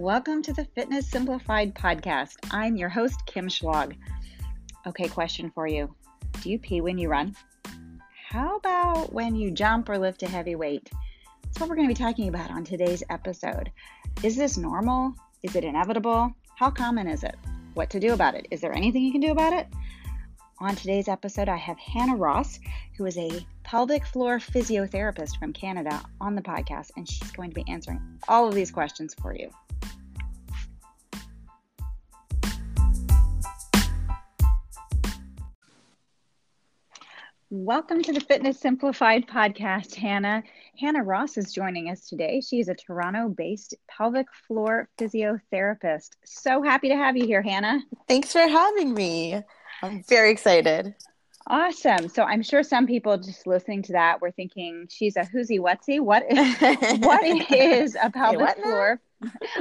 Welcome to the Fitness Simplified podcast. I'm your host, Kim Schlag. Okay, question for you Do you pee when you run? How about when you jump or lift a heavy weight? That's what we're going to be talking about on today's episode. Is this normal? Is it inevitable? How common is it? What to do about it? Is there anything you can do about it? On today's episode, I have Hannah Ross, who is a pelvic floor physiotherapist from Canada, on the podcast, and she's going to be answering all of these questions for you. Welcome to the Fitness Simplified podcast, Hannah. Hannah Ross is joining us today. She is a Toronto based pelvic floor physiotherapist. So happy to have you here, Hannah. Thanks for having me. I'm very excited. Awesome. So I'm sure some people just listening to that were thinking she's a whoosie whatsy. What is what is a pelvic hey, floor?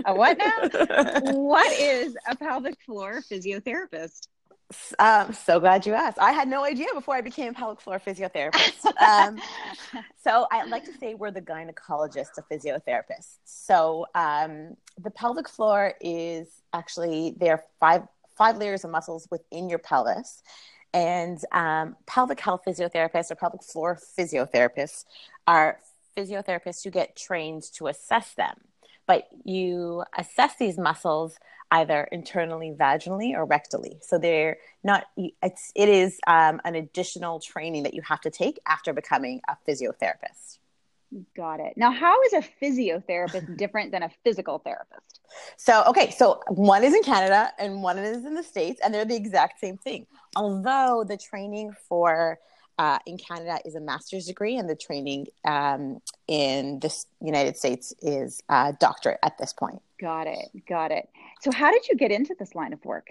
A what now? what is a pelvic floor physiotherapist? Um, so glad you asked. I had no idea before I became pelvic floor physiotherapist. Um, so I like to say we're the gynecologist of physiotherapists. So um, the pelvic floor is actually there are five five layers of muscles within your pelvis. And um, pelvic health physiotherapists or pelvic floor physiotherapists are physiotherapists who get trained to assess them. But you assess these muscles either internally, vaginally, or rectally. So they're not. It's it is um, an additional training that you have to take after becoming a physiotherapist. Got it. Now, how is a physiotherapist different than a physical therapist? So, okay, so one is in Canada and one is in the States, and they're the exact same thing. Although the training for uh, in Canada is a master's degree, and the training um, in the United States is a doctorate at this point. Got it. Got it. So, how did you get into this line of work?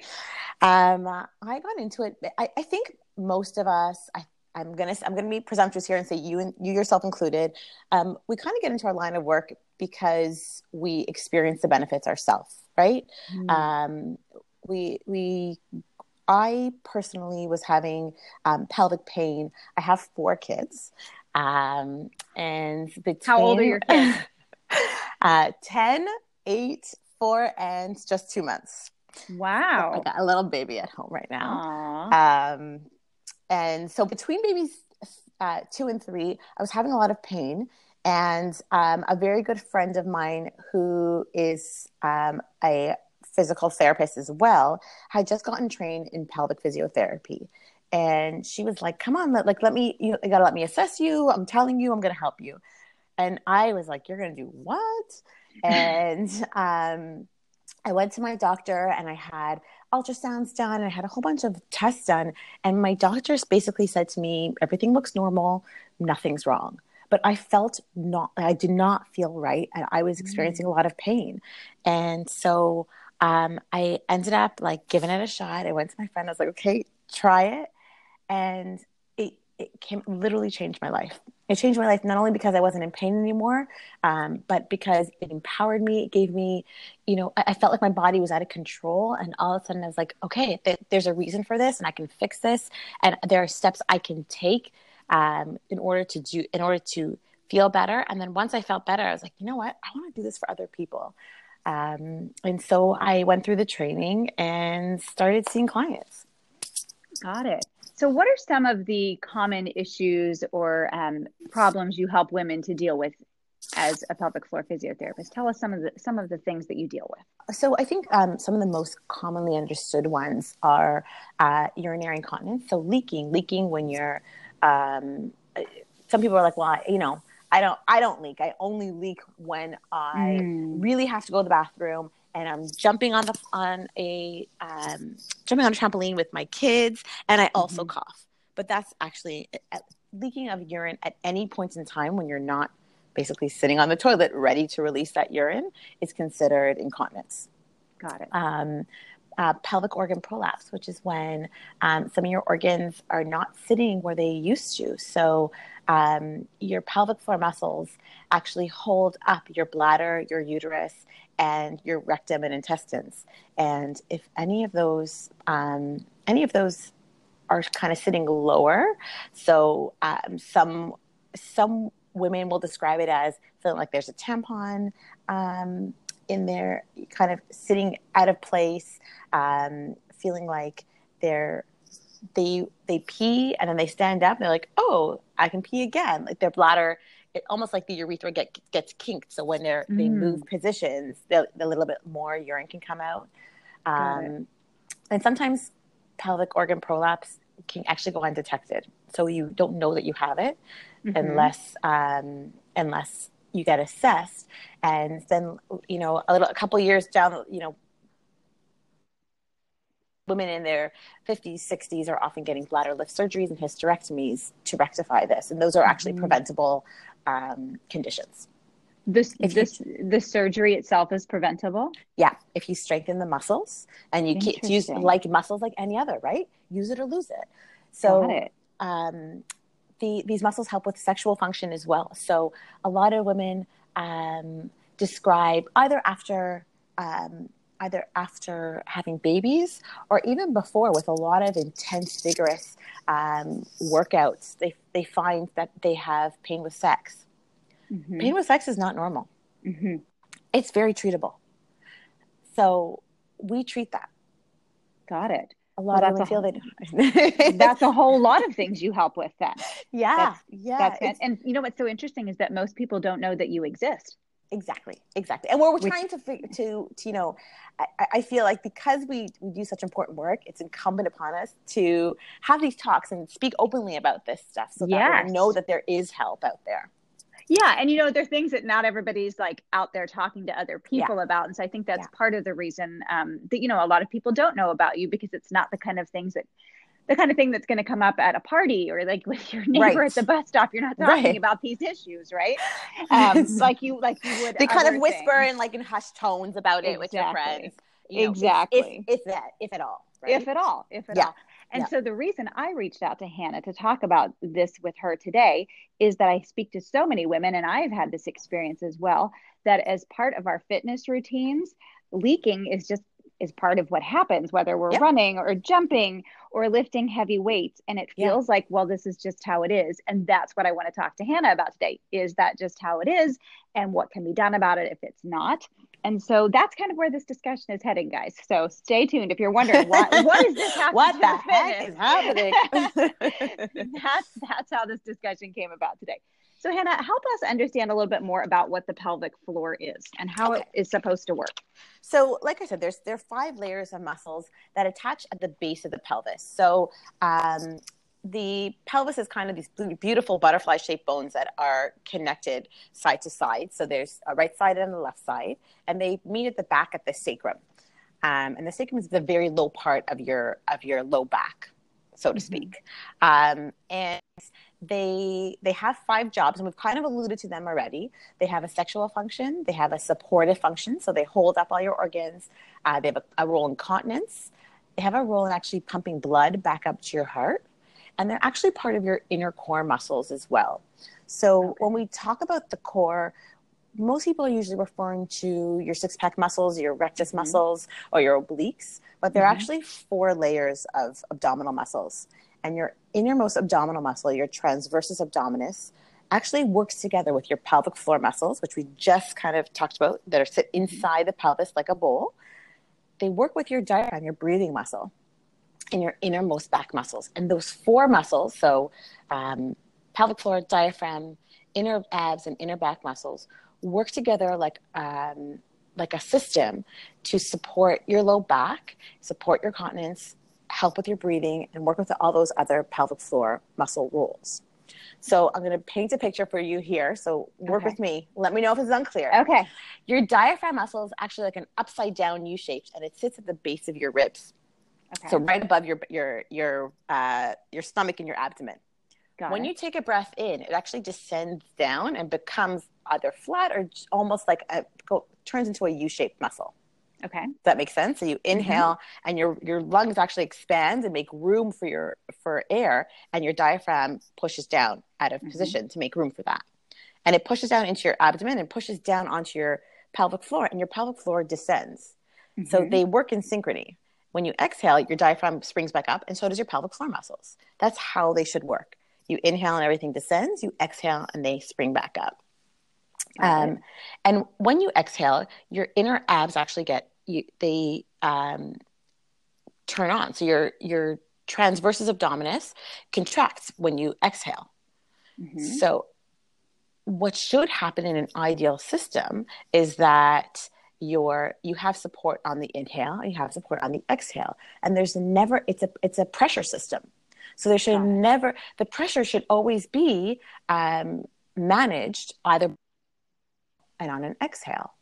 Um, I got into it. I, I think most of us, I I'm gonna I'm gonna be presumptuous here and say you and you yourself included. Um, we kind of get into our line of work because we experience the benefits ourselves, right? Mm. Um, we we I personally was having um, pelvic pain. I have four kids, um, and between, how old are your kids? uh, 10, 8, 4, and just two months. Wow! I got a little baby at home right now. Um, and so between babies uh, two and three, I was having a lot of pain. And um, a very good friend of mine who is um, a physical therapist as well had just gotten trained in pelvic physiotherapy. And she was like, come on, let, like, let me, you, you gotta let me assess you. I'm telling you, I'm gonna help you. And I was like, you're gonna do what? and um, I went to my doctor and I had ultrasounds done. I had a whole bunch of tests done. And my doctors basically said to me, everything looks normal, nothing's wrong. But I felt not, I did not feel right. And I was experiencing a lot of pain. And so um, I ended up like giving it a shot. I went to my friend, I was like, okay, try it. And it it came literally changed my life. It changed my life not only because I wasn't in pain anymore, um, but because it empowered me. It gave me, you know, I, I, felt like my body was out of control, and all of a sudden I was like, okay, th- there's a reason for this, and I can fix this, and there are steps I can take um, in order to do, in order to feel better. And then once I felt better, I was like, you know what, I want to do this for other people. Um, and so I went through the training and started seeing clients. Got it. So, what are some of the common issues or um, problems you help women to deal with as a pelvic floor physiotherapist? Tell us some of the some of the things that you deal with. So, I think um, some of the most commonly understood ones are uh, urinary incontinence. So, leaking, leaking when you're. Um, some people are like, well, I, you know, I don't, I don't leak. I only leak when I mm. really have to go to the bathroom and I'm jumping on the on a um, jumping on a trampoline with my kids, and I also mm-hmm. cough. But that's actually uh, leaking of urine at any point in time when you're not basically sitting on the toilet ready to release that urine is considered incontinence. Got it. Um, uh, pelvic organ prolapse, which is when um, some of your organs are not sitting where they used to. So um, your pelvic floor muscles actually hold up your bladder, your uterus, and your rectum and intestines. And if any of those, um, any of those are kind of sitting lower, so um, some some women will describe it as feeling like there's a tampon um, in there, kind of sitting out of place, um, feeling like they're they they pee and then they stand up and they're like, oh, I can pee again. Like their bladder, it almost like the urethra get, gets kinked. So when they're mm. they move positions, a little bit more urine can come out. Um, and sometimes pelvic organ prolapse can actually go undetected. So you don't know that you have it mm-hmm. unless um, unless you get assessed, and then you know a little a couple years down, you know. Women in their 50s, 60s are often getting bladder lift surgeries and hysterectomies to rectify this. And those are actually mm-hmm. preventable um, conditions. This this the surgery itself is preventable. Yeah, if you strengthen the muscles and you keep use like muscles like any other, right? Use it or lose it. So it. Um, the these muscles help with sexual function as well. So a lot of women um, describe either after um, either after having babies or even before with a lot of intense, vigorous um, workouts, they they find that they have pain with sex Mm-hmm. Pain with sex is not normal. Mm-hmm. It's very treatable. So we treat that. Got it. A lot well, of women feel they do. that's a whole lot of things you help with then. Yeah. That's, yeah. That's, and you know what's so interesting is that most people don't know that you exist. Exactly, exactly. And what we're trying to to, to you know, I, I, feel like because we, we do such important work, it's incumbent upon us to have these talks and speak openly about this stuff so yes. that we know that there is help out there. Yeah. And, you know, there are things that not everybody's like out there talking to other people yeah. about. And so I think that's yeah. part of the reason um, that, you know, a lot of people don't know about you because it's not the kind of things that, the kind of thing that's going to come up at a party or like with your neighbor right. at the bus stop. You're not talking right. about these issues, right? Um, like you, like you would. They kind of whisper things. in like in hushed tones about it exactly. with your friends. You know, exactly. If, if, that, if at all. Right? If at all. If at yeah. all. And yeah. so the reason I reached out to Hannah to talk about this with her today is that I speak to so many women, and I've had this experience as well, that as part of our fitness routines, leaking is just is part of what happens whether we're yep. running or jumping or lifting heavy weights. And it feels yeah. like well this is just how it is. And that's what i want to talk to hannah about today. Is that just how it is? And what can be done about it if it's not? And so that's kind of where this discussion is heading guys. So stay tuned if you're wondering what, what is this what the heck is happening? That's that's how this discussion came about today so, Hannah, help us understand a little bit more about what the pelvic floor is and how okay. it is supposed to work. So, like I said, there's there are five layers of muscles that attach at the base of the pelvis. So, um, the pelvis is kind of these beautiful butterfly shaped bones that are connected side to side. So there's a right side and a left side, and they meet at the back at the sacrum. Um, and the sacrum is the very low part of your of your low back, so to mm-hmm. speak. Um, and they they have five jobs and we've kind of alluded to them already they have a sexual function they have a supportive function so they hold up all your organs uh, they have a, a, role in continence they have a role in actually pumping blood back up to your heart and they're actually part of your inner core muscles as well so okay. when we talk about the core most people are usually referring to your six pack muscles your rectus mm-hmm. muscles or your obliques but they're mm-hmm. actually four layers of abdominal muscles and your innermost abdominal muscle, your transversus abdominis, actually works together with your pelvic floor muscles, which we just kind of talked about, that are sit inside the pelvis like a bowl. They work with your diaphragm, your breathing muscle, and your innermost back muscles. And those four muscles, so um, pelvic floor, diaphragm, inner abs, and inner back muscles, work together like um, like a system to support your low back, support your continence, help with your breathing, and work with all those other pelvic floor muscle rules. So I'm going to paint a picture for you here. So work okay. with me. Let me know if it's unclear. Okay. Your diaphragm muscle is actually like an upside down U shape, and it sits at the base of your ribs. Okay. So right above your your your uh, your stomach and your abdomen. Got when it. you take a breath in, it actually descends down and becomes either flat or almost like a go, turns into a U-shaped muscle. Okay. Does that make sense? So you mm-hmm. inhale mm-hmm. and your your lungs actually expand and make room for your for air and your diaphragm pushes down out of mm-hmm. position to make room for that. And it pushes down into your abdomen and pushes down onto your pelvic floor and your pelvic floor descends. Mm-hmm. So they work in synchrony. When you exhale, your diaphragm springs back up and so does your pelvic floor muscles. That's how they should work. You inhale and everything descends, you exhale and they spring back up. Um, and when you exhale, your inner abs actually get you, they um, turn on. So your your transversus abdominis contracts when you exhale. Mm-hmm. So what should happen in an ideal system is that your you have support on the inhale, you have support on the exhale, and there's never it's a it's a pressure system. So there should never the pressure should always be um, managed either and on an exhale.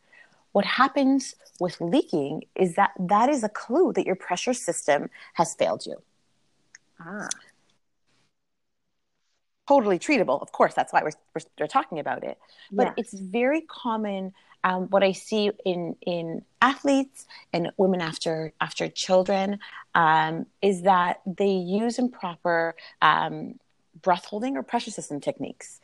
What happens with leaking is that that is a clue that your pressure system has failed you. Ah. Totally treatable, of course. That's why we're, we're, we're talking about it. But it's very common. Um, what I see in in athletes and women after after children um, is that they use improper um, breath holding or pressure system techniques.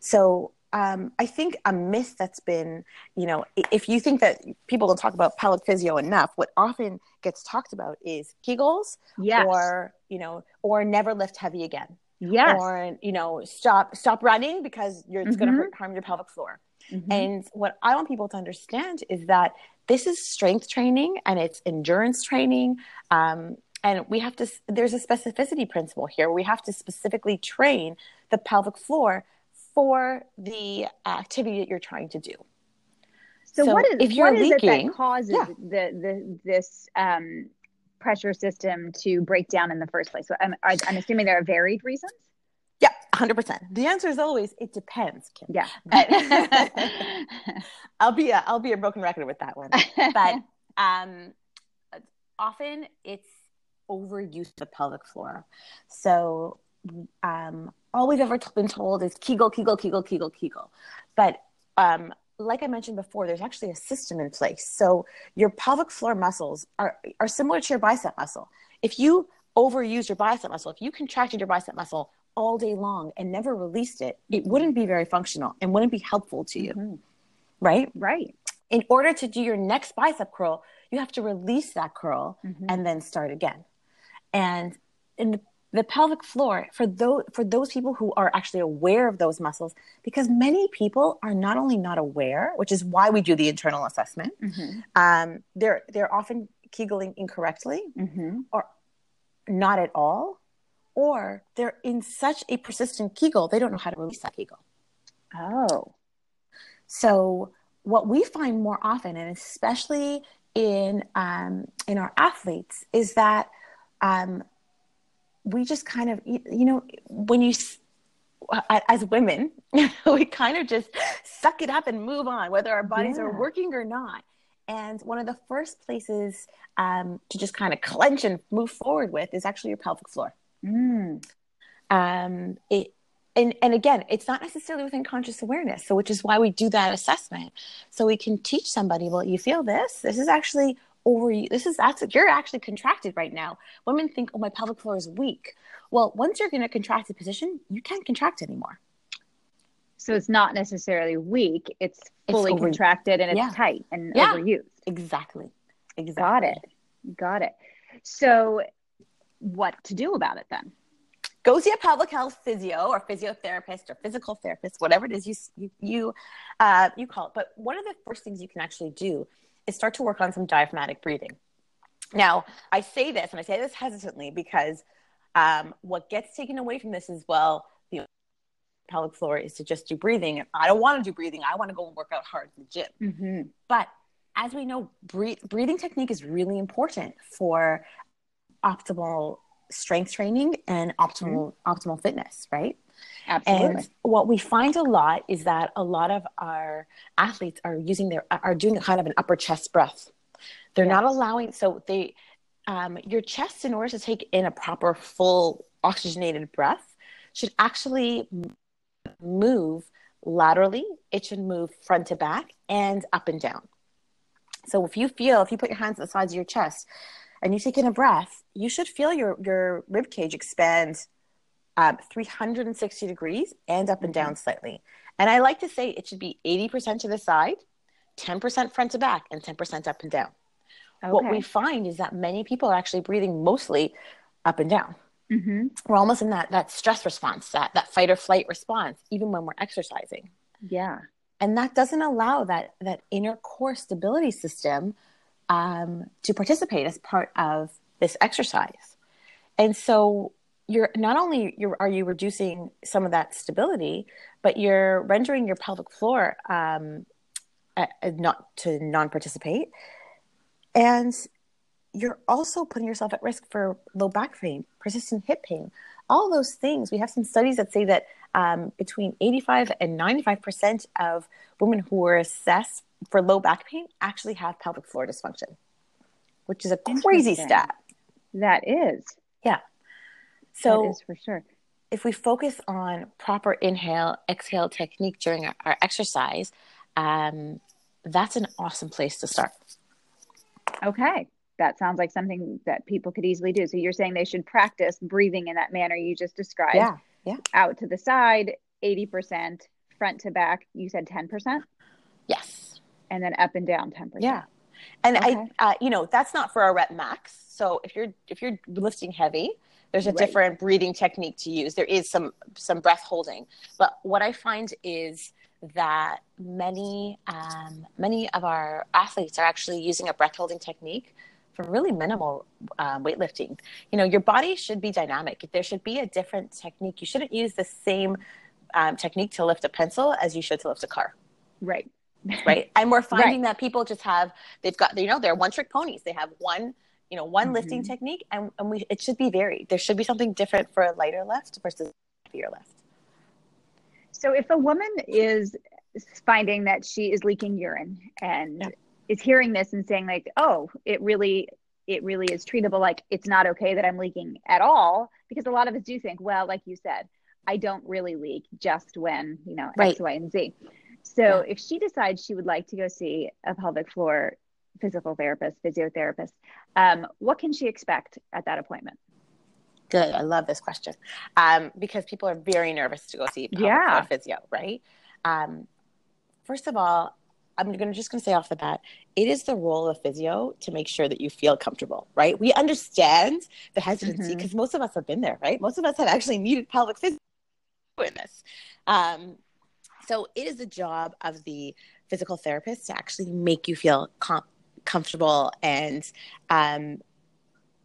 So um, I think a myth that's been, you know, if you think that people don't talk about pelvic physio enough, what often gets talked about is Kegels, yes. or you know, or never lift heavy again, yes, or you know, stop stop running because you're it's mm-hmm. going to harm your pelvic floor. Mm-hmm. And what I want people to understand is that this is strength training and it's endurance training. Um, and we have to, there's a specificity principle here. We have to specifically train the pelvic floor for the activity that you're trying to do. So, so what is if you're what leaking, is it that causes yeah. the, the this um, pressure system to break down in the first place? So I'm, I'm assuming there are varied reasons. Yeah, hundred percent. The answer is always it depends, Kim. Yeah, I'll be a, I'll be a broken record with that one. But um, often it's overuse of the pelvic floor. So um, all we've ever been told is Kegel, Kegel, Kegel, Kegel, Kegel. But um, like I mentioned before, there's actually a system in place. So your pelvic floor muscles are, are similar to your bicep muscle. If you overuse your bicep muscle, if you contracted your bicep muscle all day long and never released it, it wouldn't be very functional and wouldn't be helpful to you. Mm-hmm. Right? Right. In order to do your next bicep curl, you have to release that curl mm-hmm. and then start again. And in the the pelvic floor for those for those people who are actually aware of those muscles because many people are not only not aware which is why we do the internal assessment mm-hmm. um, they're they're often kegling incorrectly mm-hmm. or not at all or they're in such a persistent kegel they don't know how to release that kegel oh so what we find more often and especially in um, in our athletes is that um, we just kind of you know when you as women we kind of just suck it up and move on whether our bodies yeah. are working or not and one of the first places um, to just kind of clench and move forward with is actually your pelvic floor mm. um, it and, and again, it's not necessarily within conscious awareness. So, which is why we do that assessment. So we can teach somebody, well, you feel this? This is actually over this is actually you're actually contracted right now. Women think oh my pelvic floor is weak. Well once you're in a contracted position you can't contract anymore. So it's not necessarily weak. It's fully it's over, contracted and it's yeah. tight and yeah. overused. Exactly. Exactly. Got it. Got it. So what to do about it then? Go see a pelvic health physio or physiotherapist or physical therapist whatever it is you you you, uh, you call it. But one of the first things you can actually do is start to work on some diaphragmatic breathing. Now, I say this and I say this hesitantly because um, what gets taken away from this is well, the pelvic floor is to just do breathing. And I don't want to do breathing. I want to go and work out hard in the gym. Mm-hmm. But as we know, breathe, breathing technique is really important for optimal strength training and optimal mm-hmm. optimal fitness, right? Absolutely. And what we find a lot is that a lot of our athletes are using their are doing kind of an upper chest breath. They're yes. not allowing so they um, your chest in order to take in a proper full oxygenated breath should actually move laterally. It should move front to back and up and down. So if you feel if you put your hands at the sides of your chest and you take in a breath, you should feel your your rib cage expand um, 360 degrees and up and mm-hmm. down slightly. And I like to say it should be 80% to the side, 10% front to back, and 10% up and down. Okay. What we find is that many people are actually breathing mostly up and down. Mm-hmm. We're almost in that, that stress response, that, that fight or flight response, even when we're exercising. Yeah. and that doesn't allow that that inner core stability system um, to participate as part of this exercise. And so you're not only you're, are you reducing some of that stability, but you're rendering your pelvic floor um, not to non-participate, and you're also putting yourself at risk for low back pain, persistent hip pain, all those things. We have some studies that say that um, between 85 and 95 percent of women who were assessed for low back pain actually have pelvic floor dysfunction, which is a crazy stat. That is. Yeah. So that is for sure. If we focus on proper inhale, exhale technique during our, our exercise, um, that's an awesome place to start. Okay. That sounds like something that people could easily do. So you're saying they should practice breathing in that manner you just described. Yeah. Yeah. Out to the side, 80%, front to back, you said 10%? Yes. And then up and down 10%. Yeah. And okay. I, uh, you know, that's not for a rep max. So if you're if you're lifting heavy, there's a right. different breathing technique to use. There is some some breath holding, but what I find is that many um, many of our athletes are actually using a breath holding technique for really minimal um, weightlifting. You know, your body should be dynamic. There should be a different technique. You shouldn't use the same um, technique to lift a pencil as you should to lift a car. Right. right. And we're finding right. that people just have they've got you know they're one trick ponies. They have one you know one mm-hmm. lifting technique and, and we it should be varied there should be something different for a lighter lift versus a heavier lift so if a woman is finding that she is leaking urine and yeah. is hearing this and saying like oh it really it really is treatable like it's not okay that i'm leaking at all because a lot of us do think well like you said i don't really leak just when you know right. x y and z so yeah. if she decides she would like to go see a pelvic floor physical therapist, physiotherapist. Um, what can she expect at that appointment? Good. I love this question um, because people are very nervous to go see yeah. physio, right? Um, first of all, I'm to just going to say off the bat, it is the role of physio to make sure that you feel comfortable, right? We understand the hesitancy because mm-hmm. most of us have been there, right? Most of us have actually needed pelvic physio in this. Um, so it is the job of the physical therapist to actually make you feel com- comfortable and um,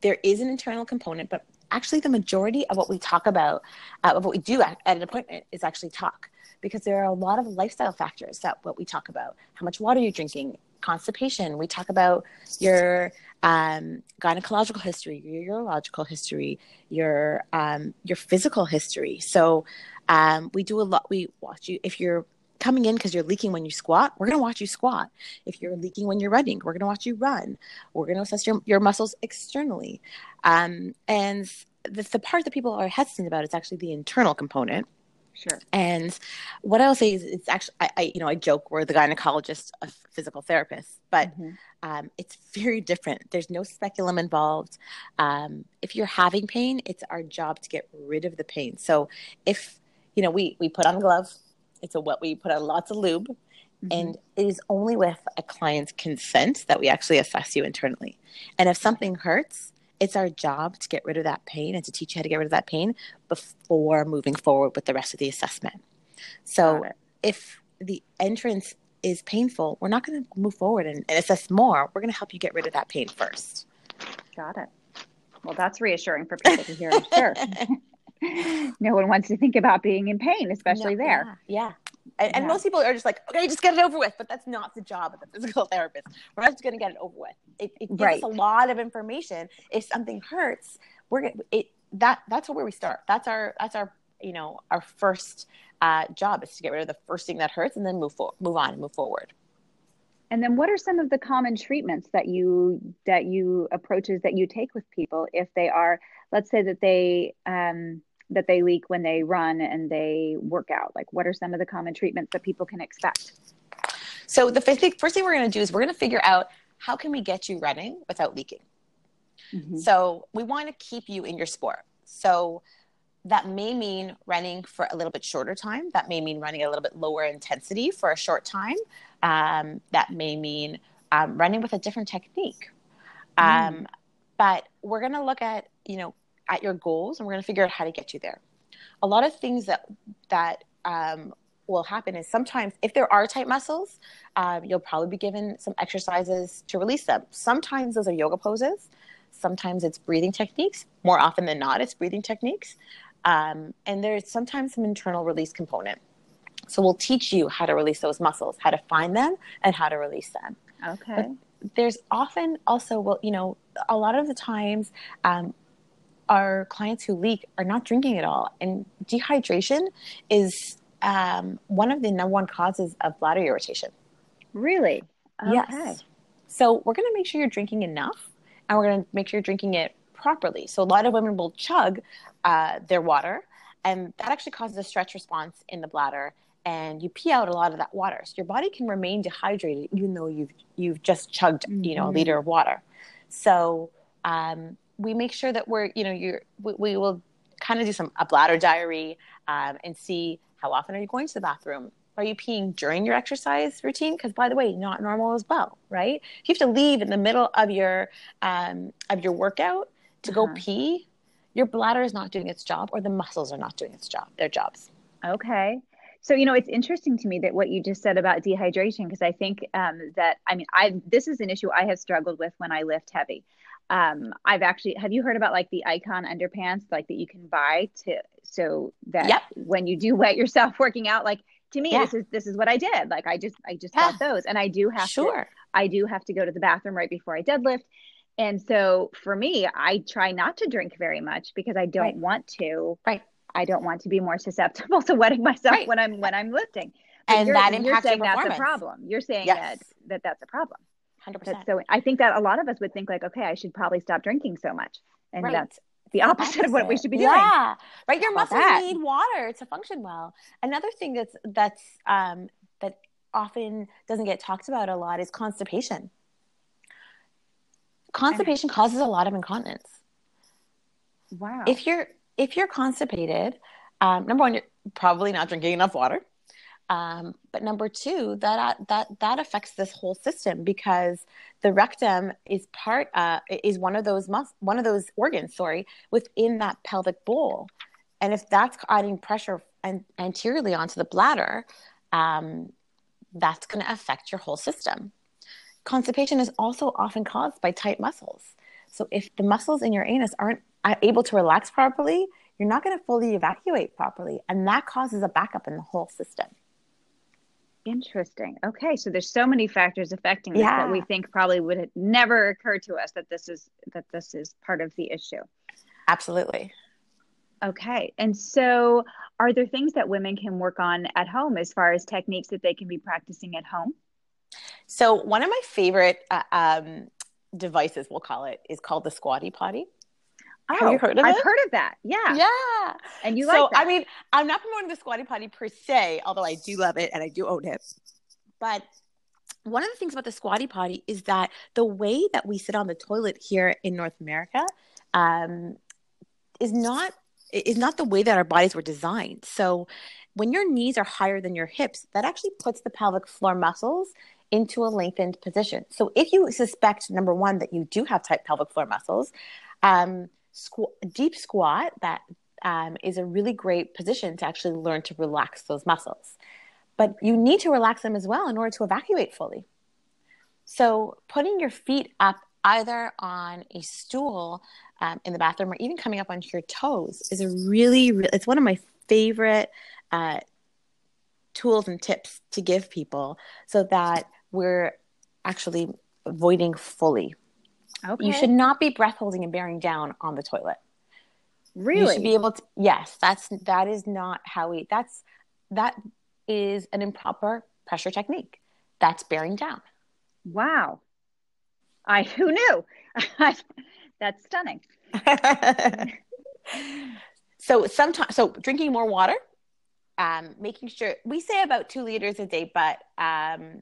there is an internal component but actually the majority of what we talk about uh, of what we do at, at, an appointment is actually talk because there are a lot of lifestyle factors that what we talk about. How much water you're drinking constipation. We talk about your um, gynecological history your urological history your um, your physical history. So um, we do a lot we watch you if you're coming in because you're leaking when you squat, we're going to watch you squat. If you're leaking when you're running, we're going to watch you run. We're going to assess your, your muscles externally. Um, and the, the part that people are hesitant about is actually the internal component. Sure. And what I'll say is, it's actually, I, I, you know, I joke we're the gynecologist of physical therapists, but mm-hmm. um, it's very different. There's no speculum involved. Um, if you're having pain, it's our job to get rid of the pain. So if, you know, we, we put on a glove, it's a what we put on lots of lube. Mm-hmm. And it is only with a client's consent that we actually assess you internally. And if something hurts, it's our job to get rid of that pain and to teach you how to get rid of that pain before moving forward with the rest of the assessment. So if the entrance is painful, we're not going to move forward and, and assess more. We're going to help you get rid of that pain first. Got it. Well, that's reassuring for people to hear, I'm sure. no one wants to think about being in pain, especially no, there. Yeah. yeah. And, and, most people are just like, okay, just get it over with. But that's not the job of the physical therapist. We're not just going to get it over with. It, it gives right. us a lot of information. If something hurts, we're gonna, it that that's where we start. That's our that's our you know our first uh, job is to get rid of the first thing that hurts and then move forward, move on, and move forward. And then, what are some of the common treatments that you that you approaches that you take with people if they are, let's say that they um, that they leak when they run and they work out? Like, what are some of the common treatments that people can expect? So, the first thing, first thing we're going to do is we're going to figure out how can we get you running without leaking. Mm-hmm. So, we want to keep you in your sport. So, that may mean running for a little bit shorter time. That may mean running a little bit lower intensity for a short time. Um, that may mean um, running with a different technique. Mm. Um, but we're going to look at, you know, at your goals and we're going to figure out how to get you there. A lot of things that that um, will happen is sometimes if there are tight muscles, um, you'll probably be given some exercises to release them. Sometimes those are yoga poses. Sometimes it's breathing techniques. More often than not, it's breathing techniques. Um, and there's sometimes some internal release component. So we'll teach you how to release those muscles, how to find them, and how to release them. Okay. But there's often also, well, you know, a lot of the times, um, our clients who leak are not drinking at all, and dehydration is um, one of the number one causes of bladder irritation. Really? Okay. Yes. So we're going to make sure you're drinking enough, and we're going to make sure you're drinking it properly. So a lot of women will chug uh, their water, and that actually causes a stretch response in the bladder, and you pee out a lot of that water. So your body can remain dehydrated even though you've you've just chugged mm-hmm. you know a mm-hmm. liter of water. So um, we make sure that we're you know you're we, we will kind of do some a bladder diary um, and see how often are you going to the bathroom are you peeing during your exercise routine? Because by the way, not normal as well, right? If you have to leave in the middle of your um, of your workout to uh-huh. go pee, your bladder is not doing its job, or the muscles are not doing its job, their jobs. Okay. So you know, it's interesting to me that what you just said about dehydration, because I think um, that I mean, I this is an issue I have struggled with when I lift heavy. Um, I've actually have you heard about like the icon underpants, like that you can buy to so that yep. when you do wet yourself working out, like to me yeah. this is this is what I did. Like I just I just yeah. got those, and I do have sure. to I do have to go to the bathroom right before I deadlift. And so for me, I try not to drink very much because I don't right. want to. Right. I don't want to be more susceptible to wetting myself right. when I'm when I'm lifting. But and that impacts you're saying that's a problem. You're saying yes. that, that that's a problem. 100%. so I think that a lot of us would think like, okay, I should probably stop drinking so much. And right. that's the opposite, opposite, of what we should be doing. Yeah, right. Your muscles that? need water to function well. Another thing that's that's um, that often doesn't get talked about a lot is constipation. Constipation causes a lot of incontinence. Wow. If you're if you're constipated, um, number one, you're probably not drinking enough water. Um, but number two, that that that affects this whole system because the rectum is part uh, is one of those mus- one of those organs, sorry, within that pelvic bowl, and if that's adding pressure an- anteriorly onto the bladder, um, that's going to affect your whole system. Constipation is also often caused by tight muscles. So if the muscles in your anus aren't uh, able to relax properly, you're not going to fully evacuate properly, and that causes a backup in the whole system. Interesting. Okay, so there's so many factors affecting yeah. this that we think probably would never occur to us that this is that this is part of the issue. Absolutely. Okay. And so are there things that women can work on at home as far as techniques that they can be practicing at home? So one of my favorite uh, um, devices, we'll call it, is called the Squatty Potty. Oh, Have you heard of I've it? heard of that. Yeah. Yeah. And you so, like. I mean, I'm not promoting the Squatty Potty per se, although I do love it and I do own it. But one of the things about the Squatty Potty is that the way that we sit on the toilet here in North America um, is not is not the way that our bodies were designed. So when your knees are higher than your hips, that actually puts the pelvic floor muscles into a lengthened position. So if you suspect number one that you do have tight pelvic floor muscles, um, squ- deep squat that um, is a really great position to actually learn to relax those muscles. But you need to relax them as well in order to evacuate fully. So putting your feet up either on a stool um, in the bathroom or even coming up onto your toes is a really, really it's one of my favorite uh, tools and tips to give people so that we're actually avoiding fully Okay. You should not be breath holding and bearing down on the toilet. Really? You should be able to yes, that's that is not how we that's that is an improper pressure technique. That's bearing down. Wow. I who knew? that's stunning. so sometimes so drinking more water um, making sure we say about two liters a day, but um,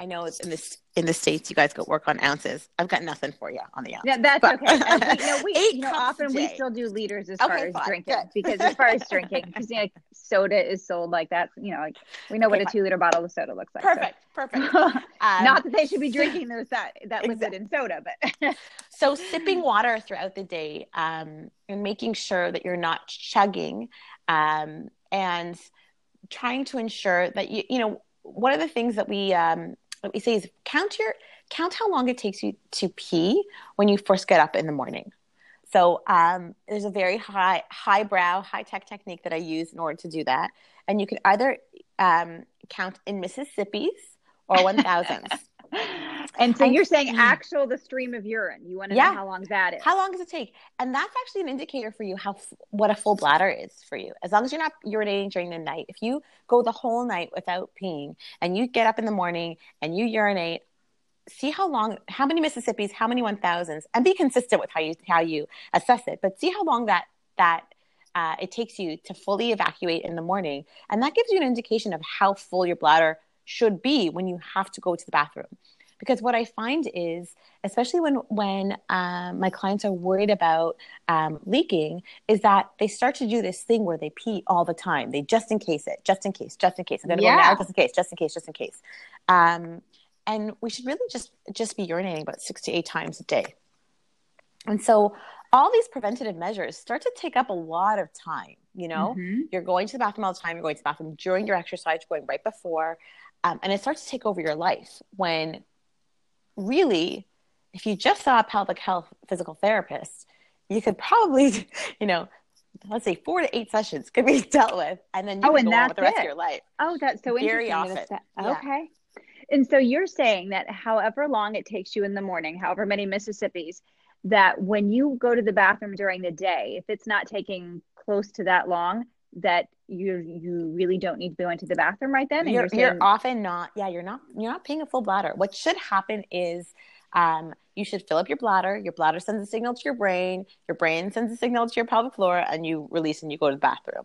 I know in this in the states you guys go work on ounces. I've got nothing for you on the ounces. Yeah, that's but, okay. we, you know, we, you know often we still do liters as okay, far as fine, drinking good. because as far as drinking, because you know, like, soda is sold like that. You know, like we know okay, what a two liter bottle of soda looks like. Perfect, so. perfect. um, Not that they should be drinking those that that liquid in soda, but so sipping water throughout the day um, and making sure that you're not chugging um, and trying to ensure that you you know one of the things that we um, what me say is count your count how long it takes you to pee when you first get up in the morning. So um, there's a very high highbrow high tech technique that I use in order to do that, and you can either um, count in Mississippi's or one thousands. And so you're saying actual the stream of urine. You want to yeah. know how long that is. How long does it take? And that's actually an indicator for you how what a full bladder is for you. As long as you're not urinating during the night. If you go the whole night without peeing and you get up in the morning and you urinate, see how long how many Mississippi's, how many 1000s and be consistent with how you how you assess it. But see how long that that uh, it takes you to fully evacuate in the morning. And that gives you an indication of how full your bladder should be when you have to go to the bathroom because what i find is especially when when um, my clients are worried about um, leaking is that they start to do this thing where they pee all the time. They just in case it just in case just in case. I'm gonna yeah. go now just in case just in case just in case. Um, and we should really just just be urinating about six to eight times a day. And so all these preventative measures start to take up a lot of time you know? Mm-hmm. you're going to the bathroom all the time. You're going to the bathroom during your exercise you're going right before. Um, and it starts to take over your life when really, if you just saw a pelvic health physical therapist, you could probably, you know, let's say four to eight sessions could be dealt with, and then you oh, can go on with the rest it. of your life. Oh, that's so Very interesting. Often. Okay. Yeah. And so you're saying that however long it takes you in the morning, however many Mississippi's, that when you go to the bathroom during the day, if it's not taking close to that long, that you you really don't need to go into the bathroom right then. You're, you're, often not. Yeah, you're not. You're not paying a full bladder. What should happen is. Um, you should fill up your bladder. Your bladder sends a signal to your brain. Your brain sends a signal to your pelvic floor, and you release and you go to the bathroom.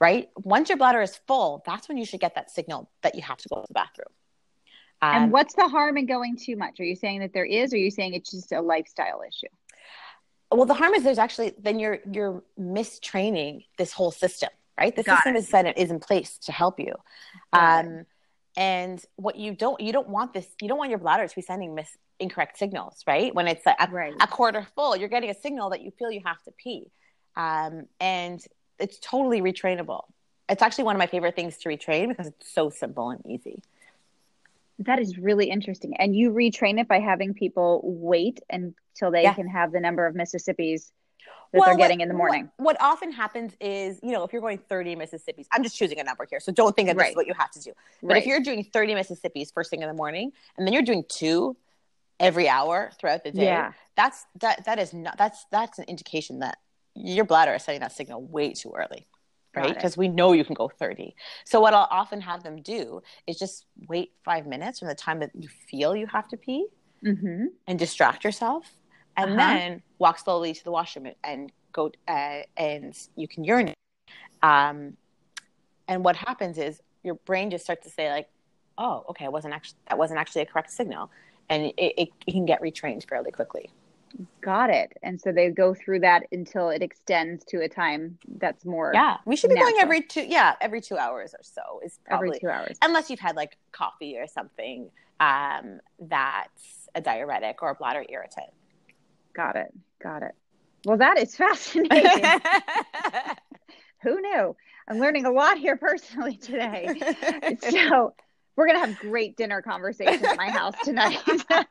Right? Once your bladder is full, that's when you should get that signal that you have to go to the bathroom. Um, and what's the harm in going too much? Are you saying that there is, or are you saying it's just a lifestyle issue? Well, the harm is there's actually then you're you're mistraining this whole system right? The Got system it. is set is in place to help you. Um, and what you don't you don't want this you don't want your bladder to be sending mis incorrect signals, right? When it's a, right. a quarter full, you're getting a signal that you feel you have to pee, um, and it's totally retrainable. It's actually one of my favorite things to retrain because it's so simple and easy. That is really interesting. And you retrain it by having people wait until they yeah. can have the number of Mississippi's that well, they're getting what, in the morning. What, what, often happens is, you know, if you're going 30 Mississippi's, I'm just choosing a number here, so don't think that right. this is what you have to do. But right. if you're doing 30 Mississippi's first thing in the morning, and then you're doing two every hour throughout the day, yeah. that's that that is not that's that's an indication that your bladder is sending that signal way too early. Right, because we know you can go 30. So, what I'll often have them do is just wait five minutes from the time that you feel you have to pee mm-hmm. and distract yourself and uh-huh. then walk slowly to the washroom and go uh, and you can urinate. Um, and what happens is your brain just starts to say like, "Oh, okay, I wasn't actually that wasn't actually a correct signal," and it, it, it can get retrained fairly quickly. Got it. And so they go through that until it extends to a time that's more. Yeah, we should be natural. going every two. Yeah, every two hours or so is probably every two hours, unless you've had like coffee or something um, that's a diuretic or a bladder irritant. Got it. Got it. Well, that is fascinating. Who knew? I'm learning a lot here personally today. so, we're going to have great dinner conversations at my house tonight.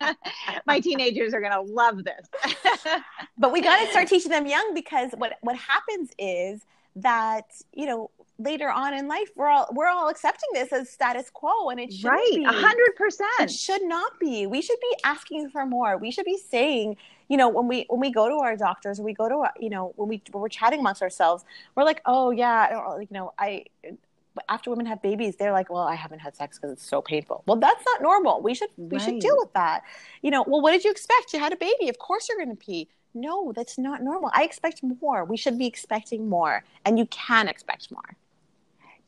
my teenagers are going to love this. but we got to start teaching them young because what what happens is that, you know, later on in life we're all we're all accepting this as status quo and it should be. right a hundred percent it should not be we should be asking for more we should be saying you know when we when we go to our doctors we go to you know when we when we're chatting amongst ourselves we're like oh yeah I don't know i after women have babies they're like well i haven't had sex because it's so painful well that's not normal we should we right. should deal with that you know well what did you expect you had a baby of course you're going to pee no that's not normal i expect more we should be expecting more and you can expect more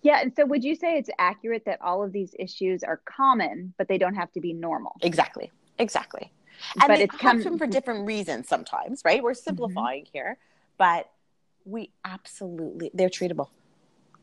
yeah. And so would you say it's accurate that all of these issues are common, but they don't have to be normal? Exactly. Exactly. And but it comes from for different reasons sometimes, right? We're mm-hmm. simplifying mm-hmm. here, but we absolutely, they're treatable.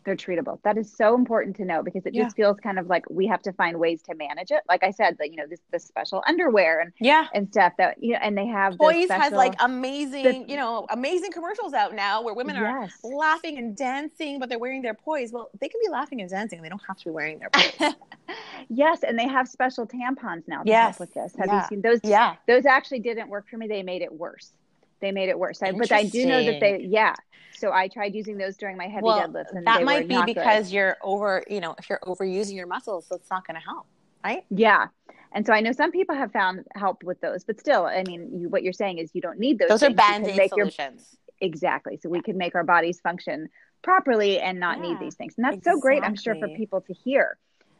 They're treatable. That is so important to know because it yeah. just feels kind of like we have to find ways to manage it. Like I said, that you know this the special underwear and yeah and stuff that you know, and they have Poise special, has like amazing the, you know amazing commercials out now where women yes. are laughing and dancing, but they're wearing their poise. Well, they can be laughing and dancing. They don't have to be wearing their poise. yes, and they have special tampons now to yes. help with this. Have yeah. you seen those? Yeah, those actually didn't work for me. They made it worse. They made it worse. I, but I do know that they, yeah. So I tried using those during my heavy well, deadlifts, and that might be because good. you're over, you know, if you're overusing your muscles, so it's not going to help, right? Yeah. And so I know some people have found help with those, but still, I mean, you, what you're saying is you don't need those. Those are band-aid solutions. Your, exactly. So we can make our bodies function properly and not yeah, need these things, and that's exactly. so great. I'm sure for people to hear.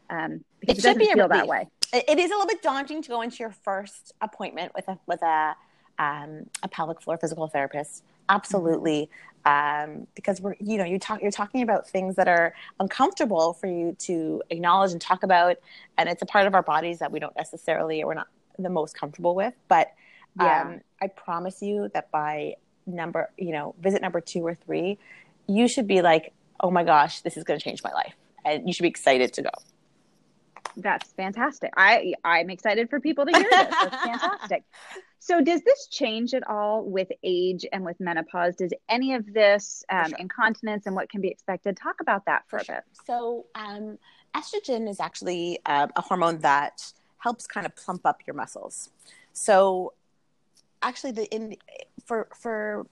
Um, because it, it should be feel that way. It is a little bit daunting to go into your first appointment with a with a um, a pelvic floor physical therapist. Absolutely. Um, because we're, you know, you talk, you're talking about things that are uncomfortable for you to acknowledge and talk about. And it's a part of our bodies that we don't necessarily, or we're not the most comfortable with. But yeah. um, I promise you that by number, you know, visit number two or three, you should be like, oh my gosh, this is going to change my life. And you should be excited to go. That's fantastic. I I'm excited for people to hear this. That's fantastic. So, does this change at all with age and with menopause? Does any of this um, sure. incontinence and what can be expected? Talk about that for, for a bit. So, um, estrogen is actually uh, a hormone that helps kind of plump up your muscles. So, actually, the in for for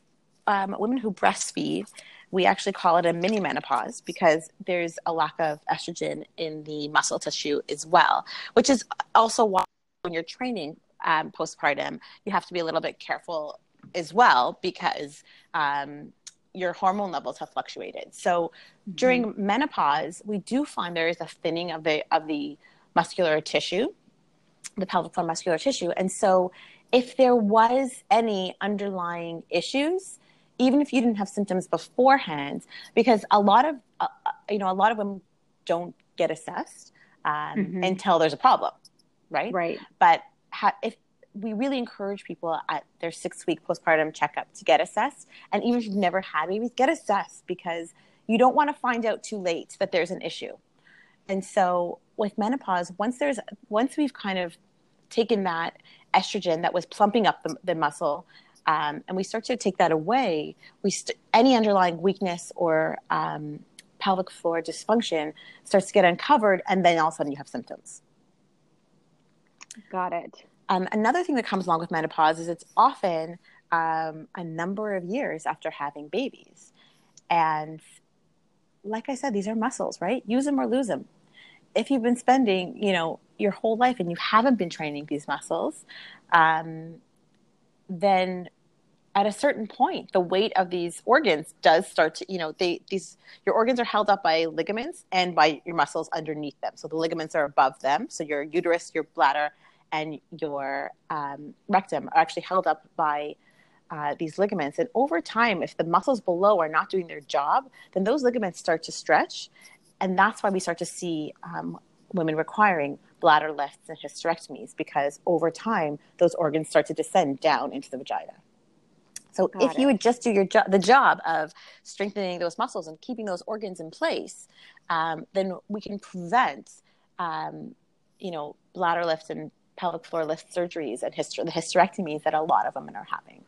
um, women who breastfeed, we actually call it a mini menopause because there's a lack of estrogen in the muscle tissue as well, which is also why when you're training um, postpartum, you have to be a little bit careful as well because um, your hormone levels have fluctuated. So mm-hmm. during menopause, we do find there is a thinning of the of the muscular tissue, the pelvic floor muscular tissue, and so if there was any underlying issues even if you didn't have symptoms beforehand, because a lot of uh, uh you know a lot of them don't get assessed um, mm-hmm. until there's a problem, right? Right. But ha- if we really encourage people at their six week postpartum checkup to get assessed, and even if you've never had babies, get assessed because you don't want to find out too late that there's an issue. And so with menopause, once there's once we've kind of taken that estrogen that was plumping up the, the muscle um, and we start to take that away, we st- any underlying weakness or um, pelvic floor dysfunction starts to get uncovered, and then all of a sudden you have symptoms. Got it. Um, another thing that comes along with menopause is it's often um, a number of years after having babies. And like I said, these are muscles, right? Use them or lose them. If you've been spending, you know, your whole life and you haven't been training these muscles, um, then at a certain point the weight of these organs does start to you know they these your organs are held up by ligaments and by your muscles underneath them so the ligaments are above them so your uterus your bladder and your um, rectum are actually held up by uh, these ligaments. And over time if the muscles below are not doing their job then those ligaments start to stretch. And that's why we start to see um, women requiring bladder lifts and hysterectomies because over time those organs start to descend down into the vagina. So Got if it. you would just do your jo- the job of strengthening those muscles and keeping those organs in place, um, then we can prevent, um, you know, bladder lift and pelvic floor lift surgeries and hyster- the hysterectomies that a lot of women are having.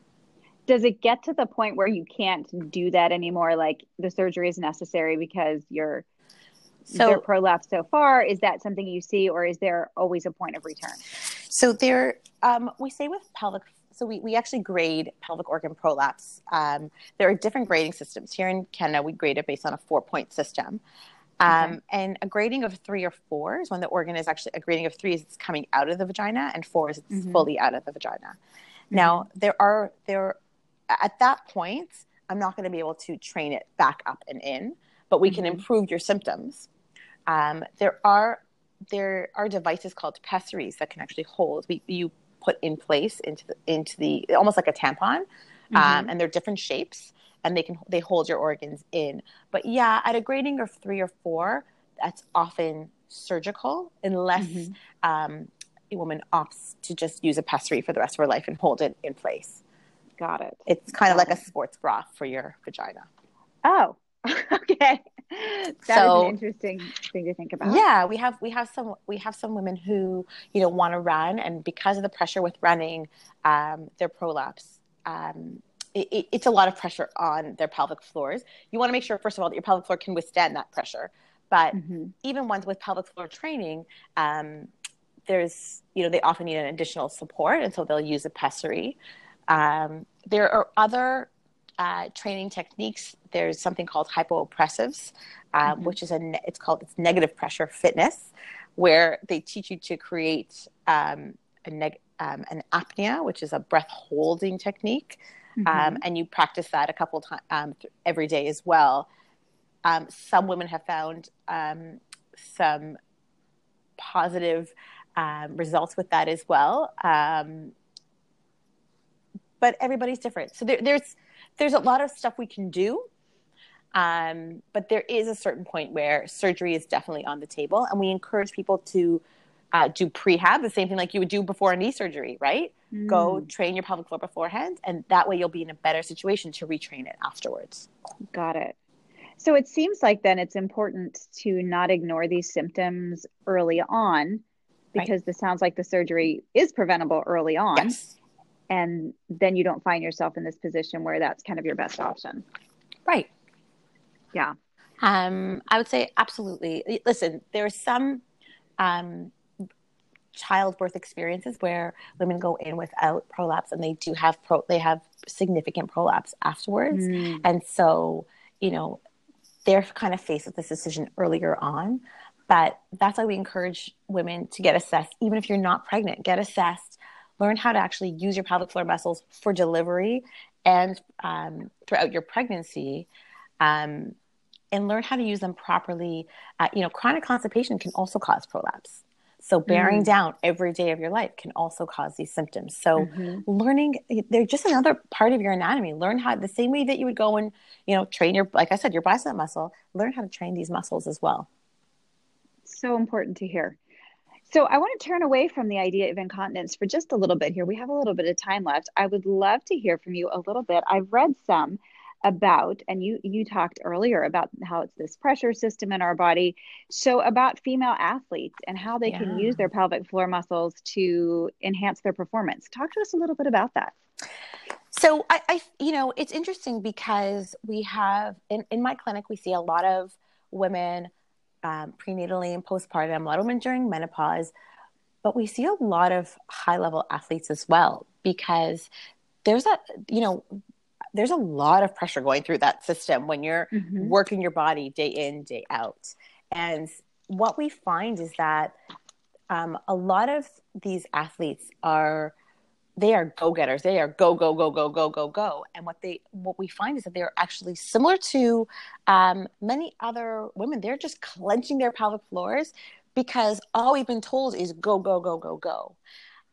Does it get to the point where you can't do that anymore? Like the surgery is necessary because you're so they're prolapsed so far. Is that something you see, or is there always a point of return? So there, um, we say with pelvic so we, we actually grade pelvic organ prolapse. Um, there are different grading systems. Here in Canada, we grade it based on a four point system. Um, okay. And a grading of three or four is when the organ is actually a grading of three is it's coming out of the vagina, and four is it's mm-hmm. fully out of the vagina. Mm-hmm. Now there are there at that point, I'm not going to be able to train it back up and in, but we mm-hmm. can improve your symptoms. Um, there are there are devices called pessaries that can actually hold. We, you put in place into the, into the almost like a tampon, um, mm-hmm. um, and they're different shapes, and they can they hold your organs in. But yeah, at a grading of three or four, that's often surgical unless mm-hmm. um, a woman opts to just use a pessary for the rest of her life and hold it in place. Got it. It's kind Got of like it. a sports bra for your vagina. Oh, okay. That so, is an interesting thing to think about. Yeah, we have we have some we have some women who you know want to run, and because of the pressure with running, um, their prolapse. Um, it, it's a lot of pressure on their pelvic floors. You want to make sure, first of all, that your pelvic floor can withstand that pressure. But mm-hmm. even ones with pelvic floor training, um, there's you know they often need an additional support, and so they'll use a pessary. Um, there are other uh, training techniques. There's something called hypopressives, um, mm-hmm. which is a ne- it's called it's negative pressure fitness, where they teach you to create um, a neg- um, an apnea, which is a breath holding technique, um, mm-hmm. and you practice that a couple times um, th- every day as well. Um, some women have found some positive results with that as well but everybody's different. So there, there's there's a lot of stuff we can do. Um, but there is a certain point where surgery is definitely on the table, and we encourage people to uh, do prehab, the same thing like you would do before a knee surgery, right? Mm. Go train your pelvic floor beforehand, and that way you'll be in a better situation to retrain it afterwards. Got it. So it seems like then it's important to not ignore these symptoms early on because right. this sounds like the surgery is preventable early on. Yes and then you don't find yourself in this position where that's kind of your best option right yeah um, i would say absolutely listen there are some um, childbirth experiences where women go in without prolapse and they do have pro they have significant prolapse afterwards. Mm. and so you know they're kind of faced with this decision earlier on. But that's why we encourage women to get assessed. Even if you're not pregnant get assessed. Learn how to actually use your pelvic floor muscles for delivery and um, throughout your pregnancy um, and learn how to use them properly. Uh, you know chronic constipation can also cause prolapse so bearing mm. down every day of your life can also cause these symptoms so mm-hmm. learning they're just another part of your anatomy learn how the same way that you would go and you know train your like i said your bicep muscle learn how to train these muscles as well so important to hear so I want to turn away from the idea of incontinence for just a little bit here. We have a little bit of time left. I would love to hear from you a little bit. I've read some about and you you talked earlier about how it's this pressure system in our body. So about female athletes and how they yeah. can use their pelvic floor muscles to enhance their performance. Talk to us a little bit about that. So i, I you know it's interesting because we have in, in my clinic we see a lot of women um, prenatally and postpartum, a lot of women during menopause, but we see a lot of high level athletes as well because there's a, you know, there's a lot of pressure going through that system when you're mm-hmm. working your body day in, day out. And what we find is that um, a lot of these athletes are they are go-getters they are go go go go go go go and what they what we find is that they're actually similar to um, many other women they're just clenching their pelvic floors because all we've been told is go go go go go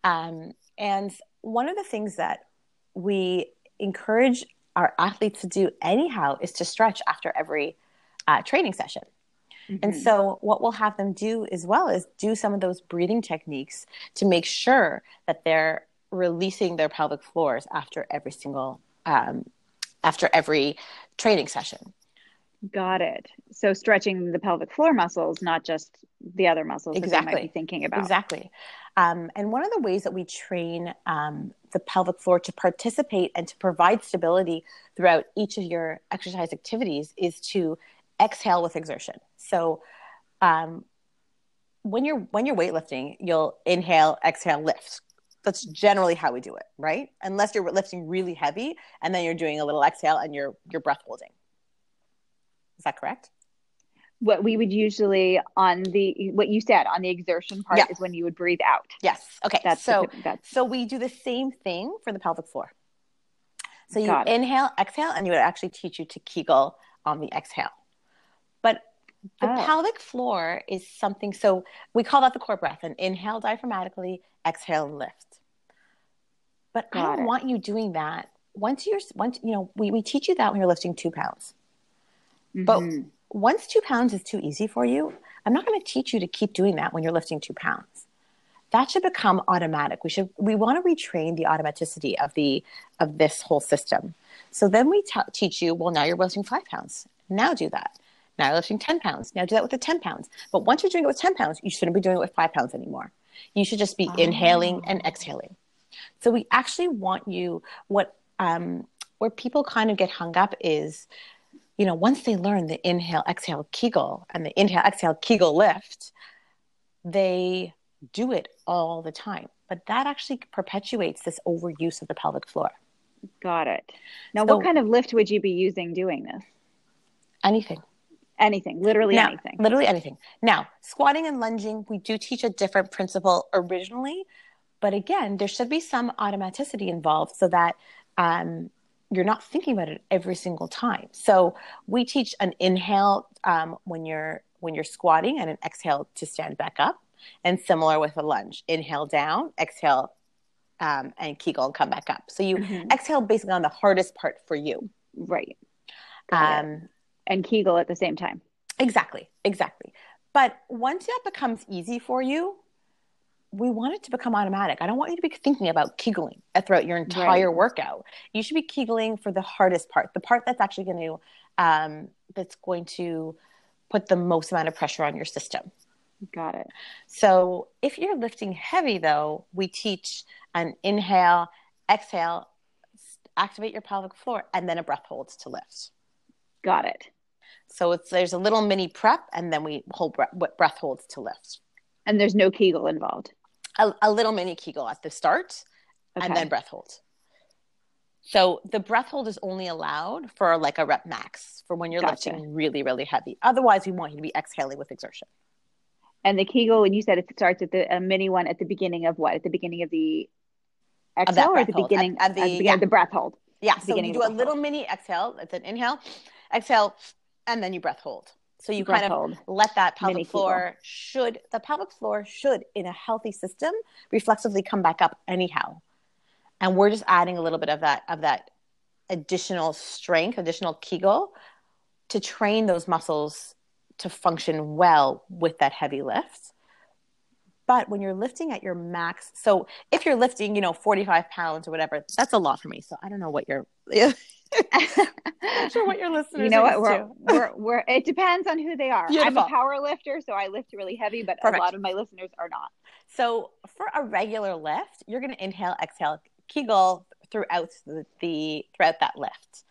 um, and one of the things that we encourage our athletes to do anyhow is to stretch after every uh, training session Mm-hmm. And so, what we'll have them do as well is do some of those breathing techniques to make sure that they're releasing their pelvic floors after every single um, after every training session. Got it. So stretching the pelvic floor muscles, not just the other muscles exactly. that you might be thinking about. Exactly. Um, and one of the ways that we train um, the pelvic floor to participate and to provide stability throughout each of your exercise activities is to exhale with exertion. So um, when you're when you're weightlifting, you'll inhale, exhale, lift that's generally how we do it, right? Unless you're lifting really heavy and then you're doing a little exhale and you're you're breath holding. Is that correct? What we would usually on the what you said on the exertion part yeah. is when you would breathe out. Yes. Okay. That's so that's... so we do the same thing for the pelvic floor. So you inhale, exhale, and you would actually teach you to Kegel on the exhale. But the oh. pelvic floor is something. So we call that the core breath. And inhale diaphragmatically, exhale and lift. But Got I don't it. want you doing that. Once you're, once, you know, we, we teach you that when you're lifting two pounds. Mm-hmm. But once two pounds is too easy for you, I'm not going to teach you to keep doing that when you're lifting two pounds. That should become automatic. We should, we want to retrain the automaticity of the, of this whole system. So then we t- teach you, well, now you're lifting five pounds. Now do that. Now you're lifting 10 pounds. Now do that with the 10 pounds. But once you're doing it with 10 pounds, you shouldn't be doing it with five pounds anymore. You should just be oh. inhaling and exhaling. So we actually want you, what, um, where people kind of get hung up is, you know, once they learn the inhale, exhale, Kegel and the inhale, exhale, Kegel lift, they do it all the time. But that actually perpetuates this overuse of the pelvic floor. Got it. Now, so, what kind of lift would you be using doing this? Anything. Anything, literally now, anything. Literally anything. Now, squatting and lunging, we do teach a different principle originally, but again, there should be some automaticity involved so that um, you're not thinking about it every single time. So we teach an inhale um, when you're when you're squatting and an exhale to stand back up, and similar with a lunge. Inhale down, exhale, um, and Kegel and come back up. So you mm-hmm. exhale basically on the hardest part for you. Right. Um, and Kegel at the same time. Exactly, exactly. But once that becomes easy for you, we want it to become automatic. I don't want you to be thinking about Kegling throughout your entire right. workout. You should be Kegling for the hardest part, the part that's actually going to um, that's going to put the most amount of pressure on your system. Got it. So if you're lifting heavy, though, we teach an inhale, exhale, activate your pelvic floor, and then a breath hold to lift. Got it. So it's there's a little mini prep, and then we hold breath, breath holds to lift. And there's no Kegel involved. A, a little mini Kegel at the start, okay. and then breath hold. So the breath hold is only allowed for like a rep max for when you're gotcha. lifting really, really heavy. Otherwise, we want you to be exhaling with exertion. And the Kegel, and you said it starts at the a mini one at the beginning of what? At the beginning of the exhale or at the hold. beginning at, at the, at the, beginning yeah. of the breath hold? Yeah. So you do a little hold. mini exhale. It's an inhale exhale, and then you breath hold. So you kind of let that pelvic floor should the pelvic floor should in a healthy system reflexively come back up anyhow. And we're just adding a little bit of that of that additional strength, additional Kegel to train those muscles to function well with that heavy lift. But when you're lifting at your max, so if you're lifting, you know, 45 pounds or whatever, that's a lot for me. So I don't know what you're I'm sure what your listeners. You know what? We're, we're, we're, it depends on who they are. Beautiful. I'm a power lifter, so I lift really heavy, but Perfect. a lot of my listeners are not. So for a regular lift, you're going to inhale, exhale, Kegel throughout the, the throughout that lift,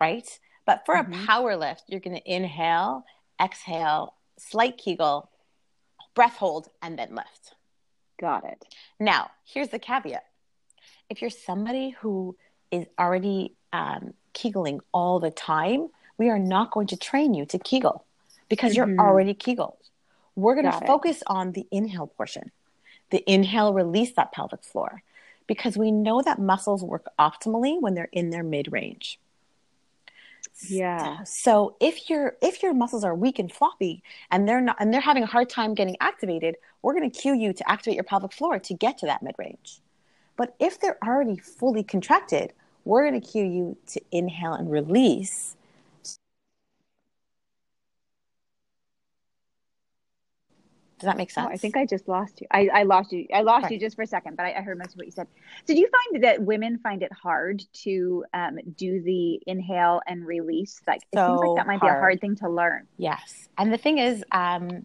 right? But for mm-hmm. a power lift, you're going to inhale, exhale, slight Kegel, breath hold, and then lift. Got it. Now, here's the caveat. If you're somebody who is already um, Kegeling all the time, we are not going to train you to Kegel because mm-hmm. you're already Kegeled. We're going to focus it. on the inhale portion. The inhale, release that pelvic floor because we know that muscles work optimally when they're in their mid range. Yeah. So if your if your muscles are weak and floppy and they're not and they're having a hard time getting activated, we're going to cue you to activate your pelvic floor to get to that mid range. But if they're already fully contracted, we're going to cue you to inhale and release. Does that make sense? Oh, I think I just lost you. I, I lost you. I lost right. you just for a second, but I, I, heard most of what you said. So, do you find that women find it hard to um, do the inhale and release? Like, so it seems like that might hard. be a hard thing to learn. Yes, and the thing is, um,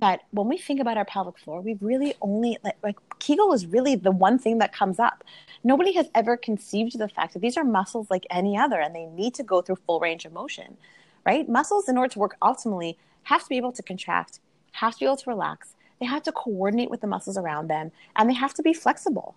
that when we think about our pelvic floor, we've really only like, like Kegel is really the one thing that comes up. Nobody has ever conceived the fact that these are muscles like any other and they need to go through full range of motion, right? Muscles, in order to work optimally, have to be able to contract, have to be able to relax, they have to coordinate with the muscles around them, and they have to be flexible.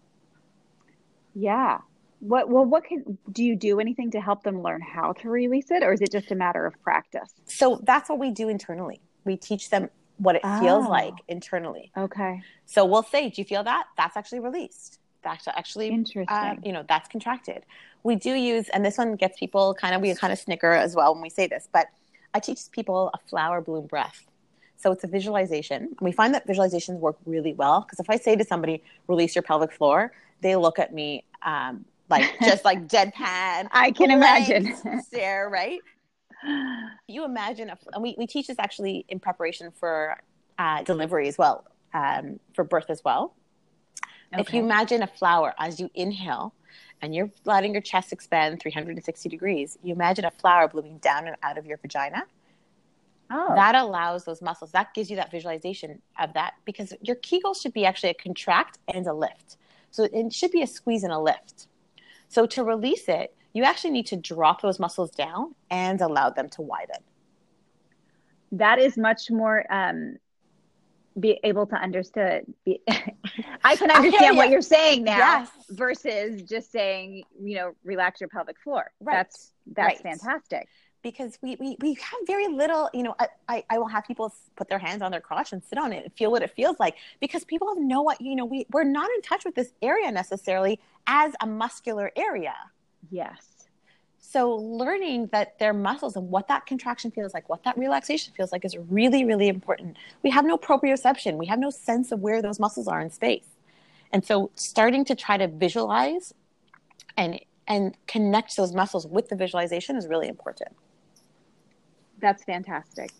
Yeah. What well what can do you do anything to help them learn how to release it or is it just a matter of practice? So that's what we do internally. We teach them what it oh. feels like internally. Okay. So we'll say, do you feel that? That's actually released. That's actually uh, interesting. Uh, you know, that's contracted. We do use, and this one gets people kind of, we kind of snicker as well when we say this, but I teach people a flower bloom breath. So it's a visualization. And We find that visualizations work really well because if I say to somebody, release your pelvic floor, they look at me um, like just like deadpan. I can imagine. Stare, right? You imagine, a, and we, we teach this actually in preparation for uh, delivery as well, um, for birth as well. Okay. If you imagine a flower as you inhale and you're letting your chest expand 360 degrees, you imagine a flower blooming down and out of your vagina Oh. That allows those muscles, that gives you that visualization of that because your Kegel should be actually a contract and a lift. So it should be a squeeze and a lift. So to release it, you actually need to drop those muscles down and allow them to widen. That is much more um, be able to understand. Be, I can understand what you're saying now yes. versus just saying, you know, relax your pelvic floor. Right. That's that's right. fantastic because we, we, we have very little, you know, I, I will have people put their hands on their crotch and sit on it and feel what it feels like because people have no, what, you know, we, we're not in touch with this area necessarily as a muscular area. Yes. So learning that their muscles and what that contraction feels like, what that relaxation feels like is really, really important. We have no proprioception. We have no sense of where those muscles are in space. And so starting to try to visualize and and connect those muscles with the visualization is really important. That's fantastic.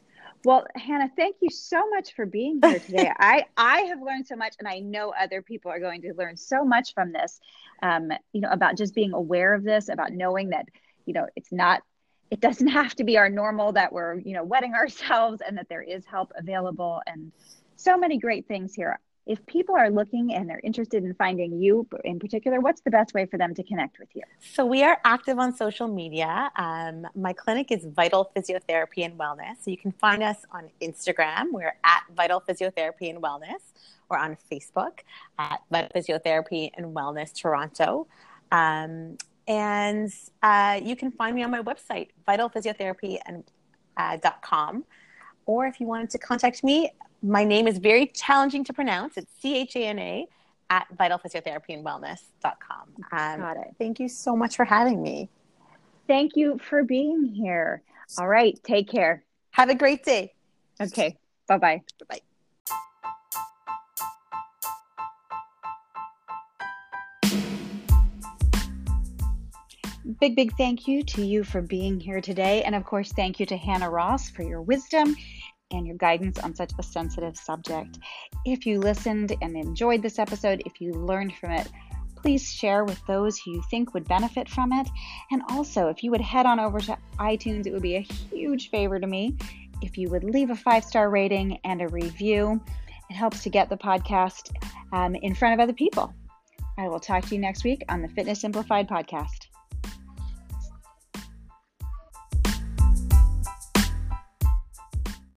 Well, Chana, thank you so much for being here today. I I have learned so much, and I know other people are going to learn so much from this. Um, you know, about just being aware of this, about knowing that you know it's not, it doesn't have to be our normal that we're you know wetting ourselves, and that there is help available, and so many great things here if people are looking and they're interested in finding you in particular, what's the best way for them to connect with you? So we are active on social media. Um, my clinic is Vital Physiotherapy and Wellness. So you can find us on Instagram. We're at Vital Physiotherapy and Wellness, or on Facebook at Vital Physiotherapy and Wellness Toronto. Um, and uh, you can find me on my website, vitalphysiotherapy.com. Uh, or if you wanted to contact me, my name is very challenging to pronounce. It's C H A N A at vitalphysiotherapyandwellness.com. Um, Got it. Thank you so much for having me. Thank you for being here. All right. Take care. Have a great day. Okay. Bye bye. Bye bye. Big, big thank you to you for being here today. And of course, thank you to Chana Ross for your wisdom and your guidance on such a sensitive subject. If you listened and enjoyed this episode, if you learned from it, please share with those who you think would benefit from it. And also, if you would head on over to iTunes, it would be a huge favor to me if you would leave a five star rating and a review. It helps to get the podcast um, in front of other people. I will talk to you next week on the Fitness Simplified podcast.